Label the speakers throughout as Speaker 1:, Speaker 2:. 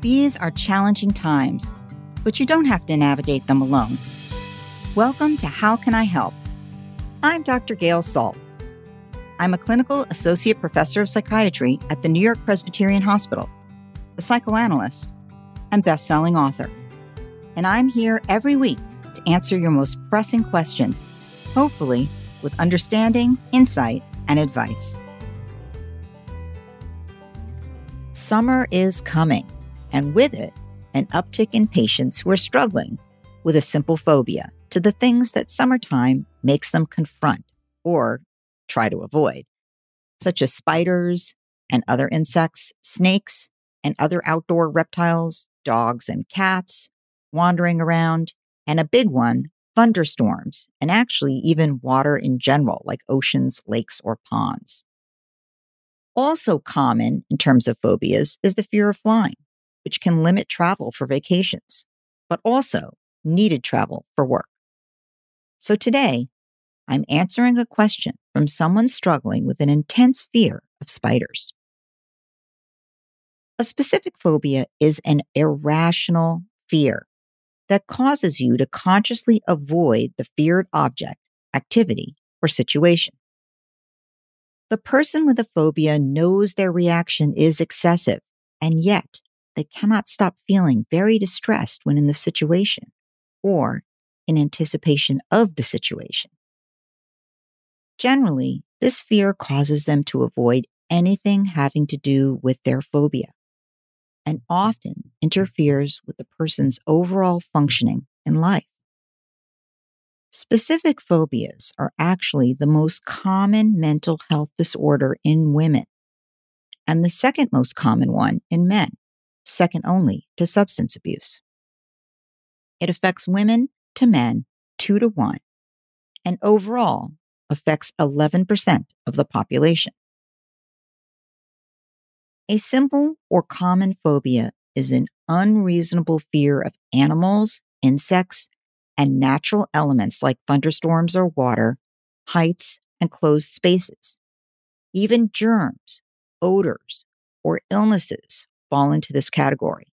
Speaker 1: These are challenging times, but you don't have to navigate them alone. Welcome to How Can I Help? I'm Dr. Gail Saltz. I'm a clinical associate professor of psychiatry at the New York Presbyterian Hospital, a psychoanalyst, and best-selling author. And I'm here every week to answer your most pressing questions, hopefully with understanding, insight, and advice. Summer is coming and with it, an uptick in patients who are struggling with a simple phobia to the things that summertime makes them confront or try to avoid, such as spiders and other insects, snakes and other outdoor reptiles, dogs and cats wandering around, and a big one, thunderstorms, and actually even water in general, like oceans, lakes, or ponds. Also common in terms of phobias is the fear of flying which can limit travel for vacations, but also needed travel for work. So today, I'm answering a question from someone struggling with an intense fear of spiders. A specific phobia is an irrational fear that causes you to consciously avoid the feared object, activity, or situation. The person with a phobia knows their reaction is excessive, and yet they cannot stop feeling very distressed when in the situation or in anticipation of the situation. Generally, this fear causes them to avoid anything having to do with their phobia and often interferes with the person's overall functioning in life. Specific phobias are actually the most common mental health disorder in women and the second most common one in men second only to substance abuse. It affects women to men two to one, and overall affects 11% of the population. A simple or common phobia is an unreasonable fear of animals, insects, and natural elements like thunderstorms or water, heights, and closed spaces. Even germs, odors, or illnesses fall into this category.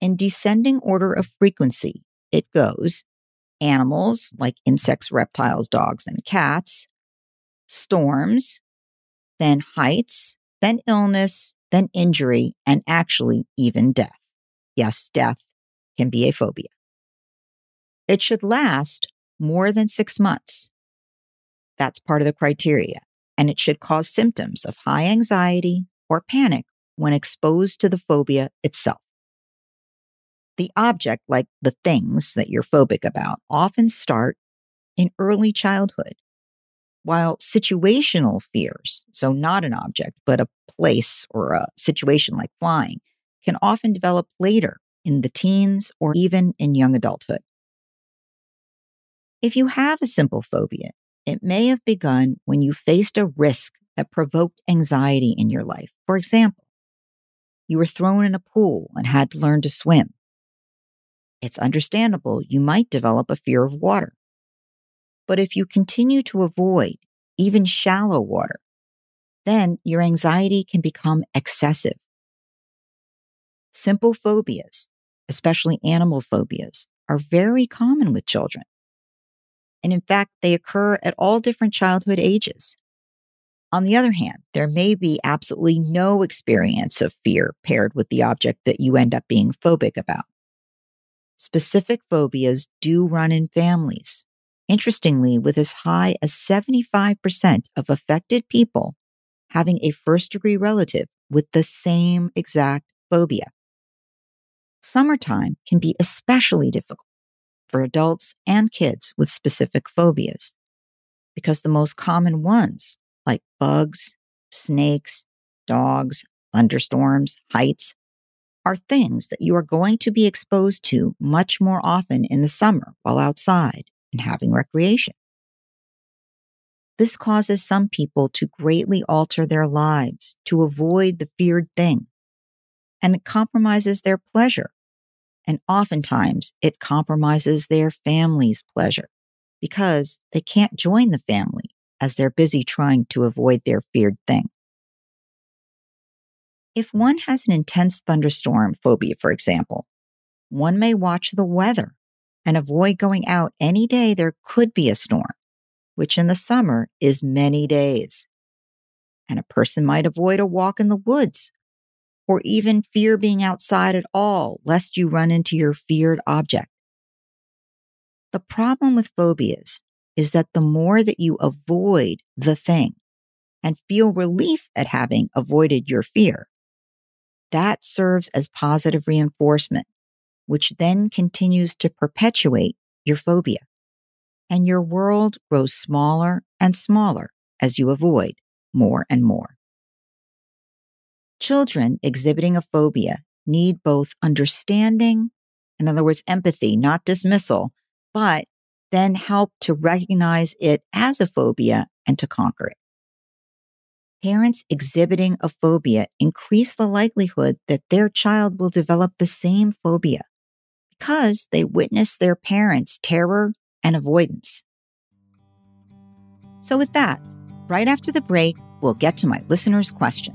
Speaker 1: In descending order of frequency, it goes animals like insects, reptiles, dogs, and cats, storms, then heights, then illness, then injury, and actually even death. Yes, death can be a phobia. It should last more than six months. That's part of the criteria, and it should cause symptoms of high anxiety or panic when exposed to the phobia itself. The object, like the things that you're phobic about, often start in early childhood, while situational fears, so not an object, but a place or a situation like flying, can often develop later in the teens or even in young adulthood. If you have a simple phobia, it may have begun when you faced a risk that provoked anxiety in your life. For example, you were thrown in a pool and had to learn to swim. It's understandable you might develop a fear of water. But if you continue to avoid even shallow water, then your anxiety can become excessive. Simple phobias, especially animal phobias, are very common with children. And in fact, they occur at all different childhood ages. On the other hand, there may be absolutely no experience of fear paired with the object that you end up being phobic about. Specific phobias do run in families. Interestingly, with as high as 75% of affected people having a first degree relative with the same exact phobia. Summertime can be especially difficult for adults and kids with specific phobias because the most common ones, like bugs, snakes, dogs, thunderstorms, heights, are things that you are going to be exposed to much more often in the summer while outside and having recreation. This causes some people to greatly alter their lives to avoid the feared thing, and it compromises their pleasure and oftentimes it compromises their family's pleasure because they can't join the family as they're busy trying to avoid their feared thing. If one has an intense thunderstorm phobia, for example, one may watch the weather and avoid going out any day there could be a storm, which in the summer is many days. And a person might avoid a walk in the woods or even fear being outside at all, lest you run into your feared object. The problem with phobias is that the more that you avoid the thing and feel relief at having avoided your fear, that serves as positive reinforcement, which then continues to perpetuate your phobia. And your world grows smaller and smaller as you avoid more and more. Children exhibiting a phobia need both understanding, in other words, empathy, not dismissal, but then help to recognize it as a phobia and to conquer it. Parents exhibiting a phobia increase the likelihood that their child will develop the same phobia because they witness their parents' terror and avoidance. So, with that, right after the break, we'll get to my listener's question.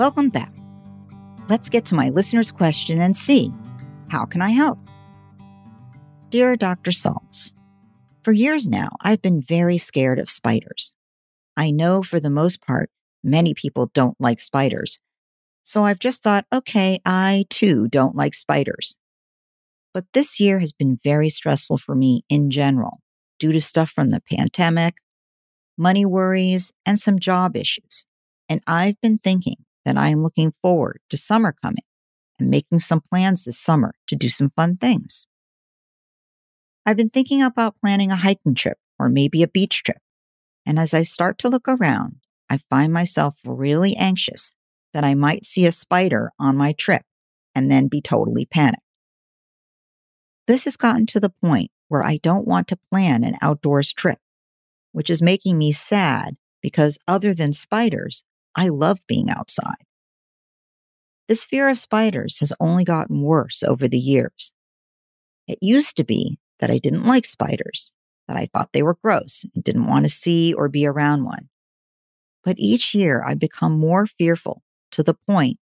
Speaker 1: Welcome back. Let's get to my listener's question and see how can I help? Dear Dr. Saltz, for years now, I've been very scared of spiders. I know for the most part, many people don't like spiders. So I've just thought, okay, I too don't like spiders. But this year has been very stressful for me in general due to stuff from the pandemic, money worries, and some job issues. And I've been thinking that I am looking forward to summer coming and making some plans this summer to do some fun things. I've been thinking about planning a hiking trip or maybe a beach trip. And as I start to look around, I find myself really anxious that I might see a spider on my trip and then be totally panicked. This has gotten to the point where I don't want to plan an outdoors trip, which is making me sad because other than spiders, I love being outside. This fear of spiders has only gotten worse over the years. It used to be that I didn't like spiders, that I thought they were gross and didn't want to see or be around one. But each year I've become more fearful to the point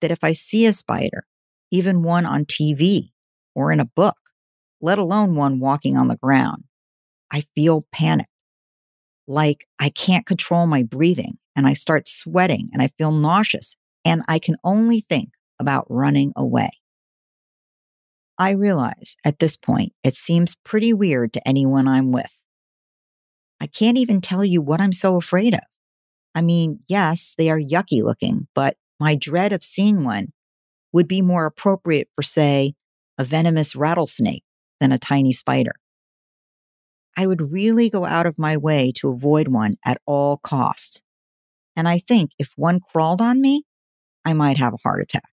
Speaker 1: that if I see a spider, even one on TV or in a book, let alone one walking on the ground, I feel panicked. Like I can't control my breathing and I start sweating and I feel nauseous and I can only think about running away. I realize at this point it seems pretty weird to anyone I'm with. I can't even tell you what I'm so afraid of. I mean, yes, they are yucky looking, but my dread of seeing one would be more appropriate for, say, a venomous rattlesnake than a tiny spider. I would really go out of my way to avoid one at all costs. And I think if one crawled on me, I might have a heart attack.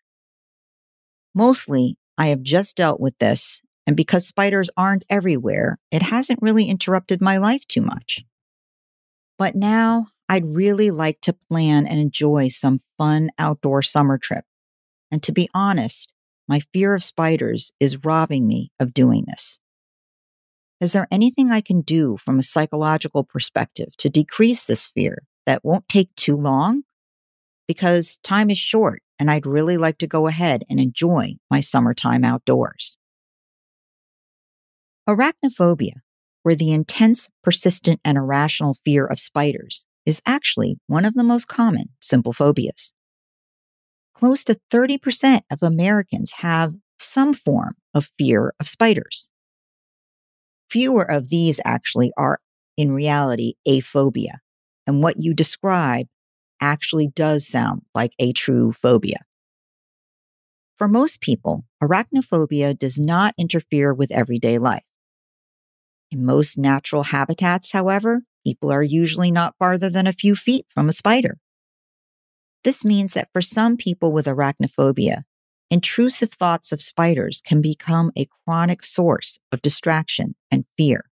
Speaker 1: Mostly, I have just dealt with this, and because spiders aren't everywhere, it hasn't really interrupted my life too much. But now I'd really like to plan and enjoy some fun outdoor summer trip. And to be honest, my fear of spiders is robbing me of doing this. Is there anything I can do from a psychological perspective to decrease this fear that won't take too long? Because time is short and I'd really like to go ahead and enjoy my summertime outdoors. Arachnophobia, where the intense, persistent, and irrational fear of spiders is actually one of the most common simple phobias. Close to 30% of Americans have some form of fear of spiders. Fewer of these actually are in reality aphobia, and what you describe actually does sound like a true phobia. For most people, arachnophobia does not interfere with everyday life. In most natural habitats, however, people are usually not farther than a few feet from a spider. This means that for some people with arachnophobia, intrusive thoughts of spiders can become a chronic source of distraction and fear.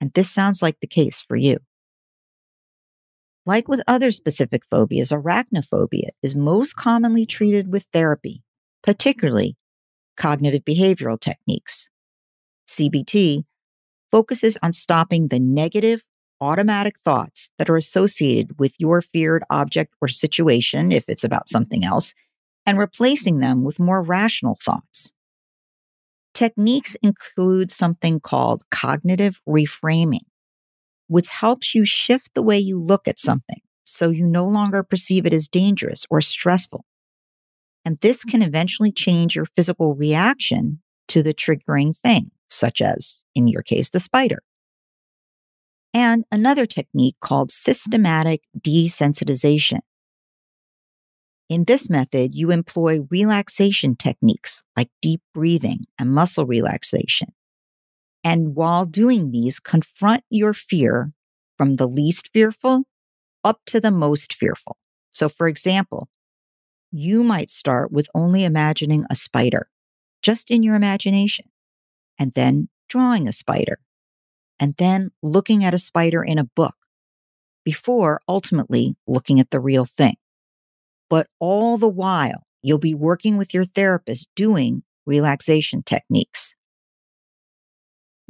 Speaker 1: And this sounds like the case for you. Like with other specific phobias, arachnophobia is most commonly treated with therapy, particularly cognitive behavioral techniques. CBT focuses on stopping the negative, automatic thoughts that are associated with your feared object or situation, if it's about something else, and replacing them with more rational thoughts. Techniques include something called cognitive reframing, which helps you shift the way you look at something so you no longer perceive it as dangerous or stressful. And this mm-hmm. can eventually change your physical reaction to the triggering thing, such as, in your case, the spider. And another technique called mm-hmm. systematic desensitization. In this method, you employ relaxation techniques like deep breathing and muscle relaxation. And while doing these, confront your fear from the least fearful up to the most fearful. So, for example, you might start with only imagining a spider just in your imagination, and then drawing a spider, and then looking at a spider in a book before ultimately looking at the real thing. But all the while, you'll be working with your therapist doing relaxation techniques.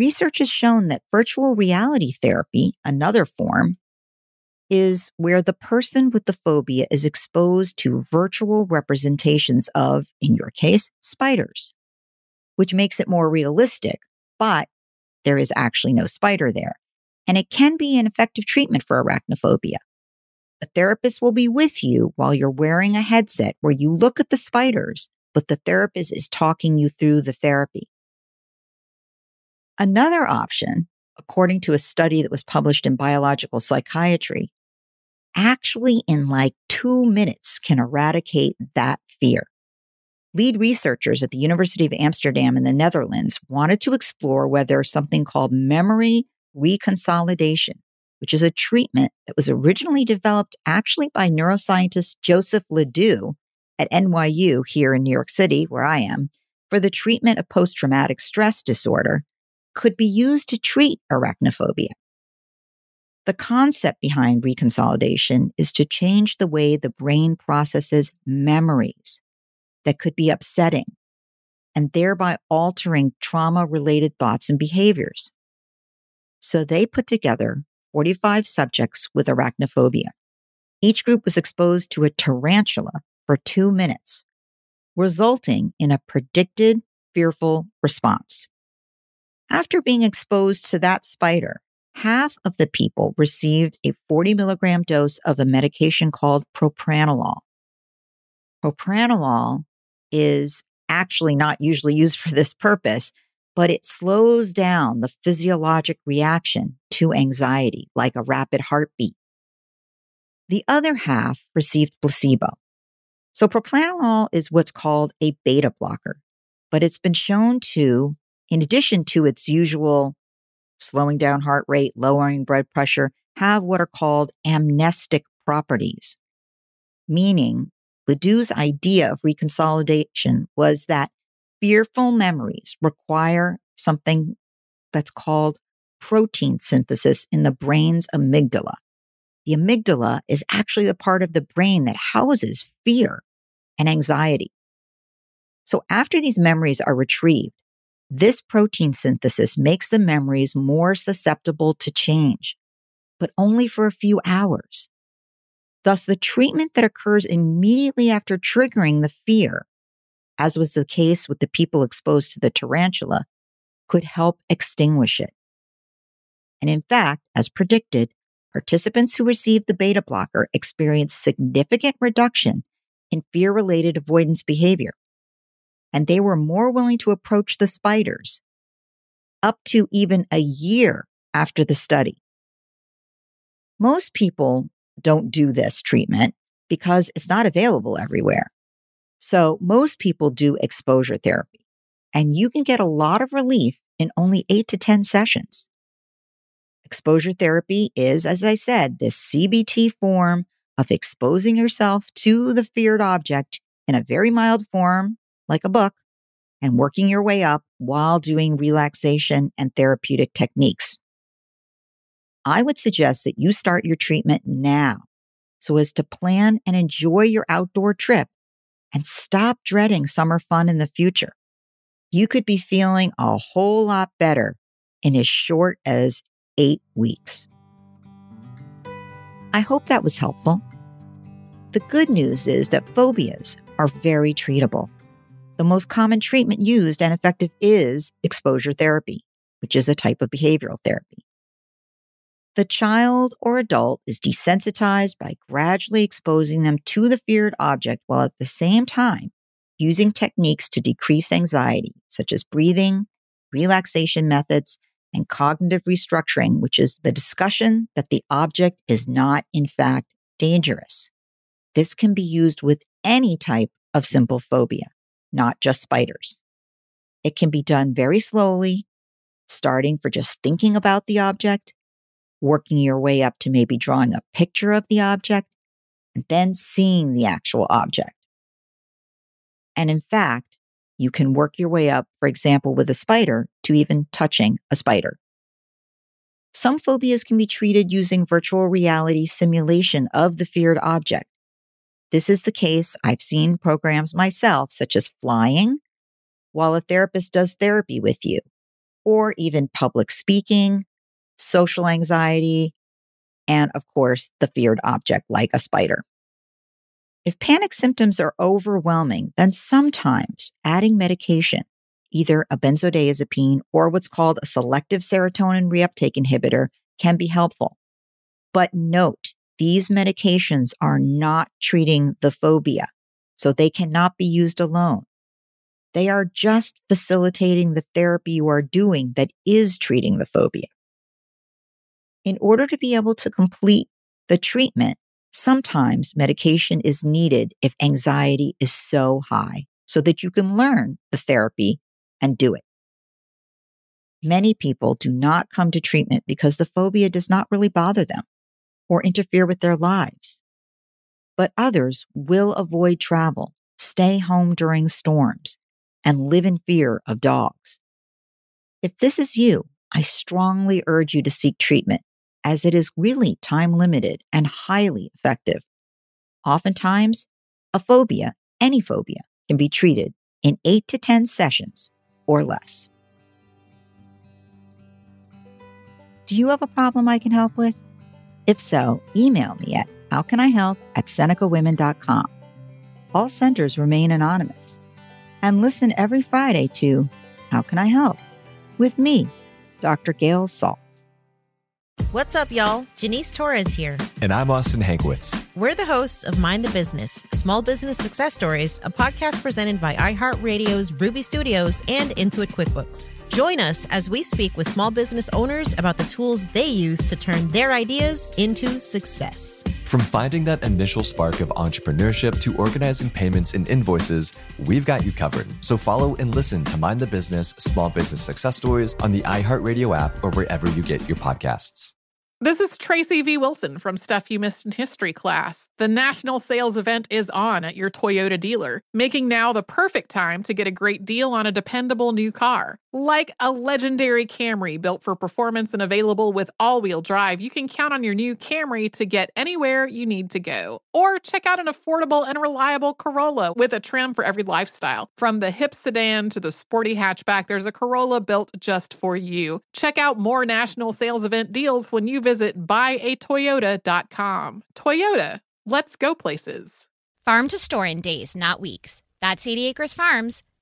Speaker 1: Research has shown that virtual reality therapy, another form, is where the person with the phobia is exposed to virtual representations of, in your case, spiders, which makes it more realistic, but there is actually no spider there. And it can be an effective treatment for arachnophobia. The therapist will be with you while you're wearing a headset where you look at the spiders, but the therapist is talking you through the therapy. Another option, according to a study that was published in Biological Psychiatry, actually in like two minutes can eradicate that fear. Lead researchers at the University of Amsterdam in the Netherlands wanted to explore whether something called memory reconsolidation, which is a treatment that was originally developed actually by neuroscientist Joseph Ledoux at NYU here in New York City, where I am, for the treatment of post traumatic stress disorder, could be used to treat arachnophobia. The concept behind reconsolidation is to change the way the brain processes memories that could be upsetting and thereby altering trauma related thoughts and behaviors. So they put together 45 subjects with arachnophobia. Each group was exposed to a tarantula for two minutes, resulting in a predicted fearful response. After being exposed to that spider, half of the people received a 40 milligram dose of a medication called propranolol. Propranolol is actually not usually used for this purpose, but it slows down the physiologic reaction to anxiety, like a rapid heartbeat. The other half received placebo. So propranolol is what's called a beta blocker, but it's been shown to, in addition to its usual slowing down heart rate, lowering blood pressure, have what are called amnestic properties, meaning Ledoux's idea of reconsolidation was that fearful memories require something that's called protein synthesis in the brain's amygdala. The amygdala is actually the part of the brain that houses fear and anxiety. So after these memories are retrieved, this protein synthesis makes the memories more susceptible to change, but only for a few hours. Thus, the treatment that occurs immediately after triggering the fear, as was the case with the people exposed to the tarantula, could help extinguish it. And in fact, as predicted, participants who received the beta blocker experienced significant reduction in fear related avoidance behavior and they were more willing to approach the spiders up to even a year after the study. Most people don't do this treatment because it's not available everywhere. So most people do exposure therapy and you can get a lot of relief in only eight to 10 sessions. Exposure therapy is, as I said, this CBT form of exposing yourself to the feared object in a very mild form like a book, and working your way up while doing relaxation and therapeutic techniques. I would suggest that you start your treatment now so as to plan and enjoy your outdoor trip and stop dreading summer fun in the future. You could be feeling a whole lot better in as short as eight weeks. I hope that was helpful. The good news is that phobias are very treatable. The most common treatment used and effective is exposure therapy, which is a type of behavioral therapy. The child or adult is desensitized by gradually exposing them to the feared object while at the same time using techniques to decrease anxiety, such as breathing, relaxation methods, and cognitive restructuring, which is the discussion that the object is not, in fact, dangerous. This can be used with any type of simple phobia not just spiders. It can be done very slowly, starting for just thinking about the object, working your way up to maybe drawing a picture of the object, and then seeing the actual object. And in fact, you can work your way up, for example, with a spider to even touching a spider. Some phobias can be treated using virtual reality simulation of the feared object. This is the case. I've seen programs myself, such as flying, while a therapist does therapy with you, or even public speaking, social anxiety, and of course, the feared object like a spider. If panic symptoms are overwhelming, then sometimes adding medication, either a benzodiazepine or what's called a selective serotonin reuptake inhibitor, can be helpful. But note, these medications are not treating the phobia, so they cannot be used alone. They are just facilitating the therapy you are doing that is treating the phobia. In order to be able to complete the treatment, sometimes medication is needed if anxiety is so high so that you can learn the therapy and do it. Many people do not come to treatment because the phobia does not really bother them or interfere with their lives. But others will avoid travel, stay home during storms, and live in fear of dogs. If this is you, I strongly urge you to seek treatment as it is really time limited and highly effective. Oftentimes, a phobia, any phobia, can be treated in 8 to 10 sessions or less. Do you have a problem I can help with? If so, email me at howcanihelp at senecawomen.com. All senders remain anonymous. And listen every Friday to How Can I Help? with me, Dr. Gail Saltz.
Speaker 2: What's up, y'all? Janice Torres here.
Speaker 3: And I'm Austin Hankwitz.
Speaker 2: We're the hosts of Mind the Business Small Business Success Stories, a podcast presented by iHeartRadio's Ruby Studios and Intuit QuickBooks. Join us as we speak with small business owners about the tools they use to turn their ideas into success.
Speaker 3: From finding that initial spark of entrepreneurship to organizing payments and invoices, we've got you covered. So follow and listen to Mind the Business Small Business Success Stories on the iHeartRadio app or wherever you get your podcasts.
Speaker 4: This is Tracy V. Wilson from Stuff You Missed in History class. The national sales event is on at your Toyota dealer, making now the perfect time to get a great deal on a dependable new car. Like a legendary Camry built for performance and available with all wheel drive, you can count on your new Camry to get anywhere you need to go. Or check out an affordable and reliable Corolla with a trim for every lifestyle. From the hip sedan to the sporty hatchback, there's a Corolla built just for you. Check out more national sales event deals when you visit buyatoyota.com. Toyota, let's go places.
Speaker 5: Farm to store in days, not weeks. That's 80 Acres Farms.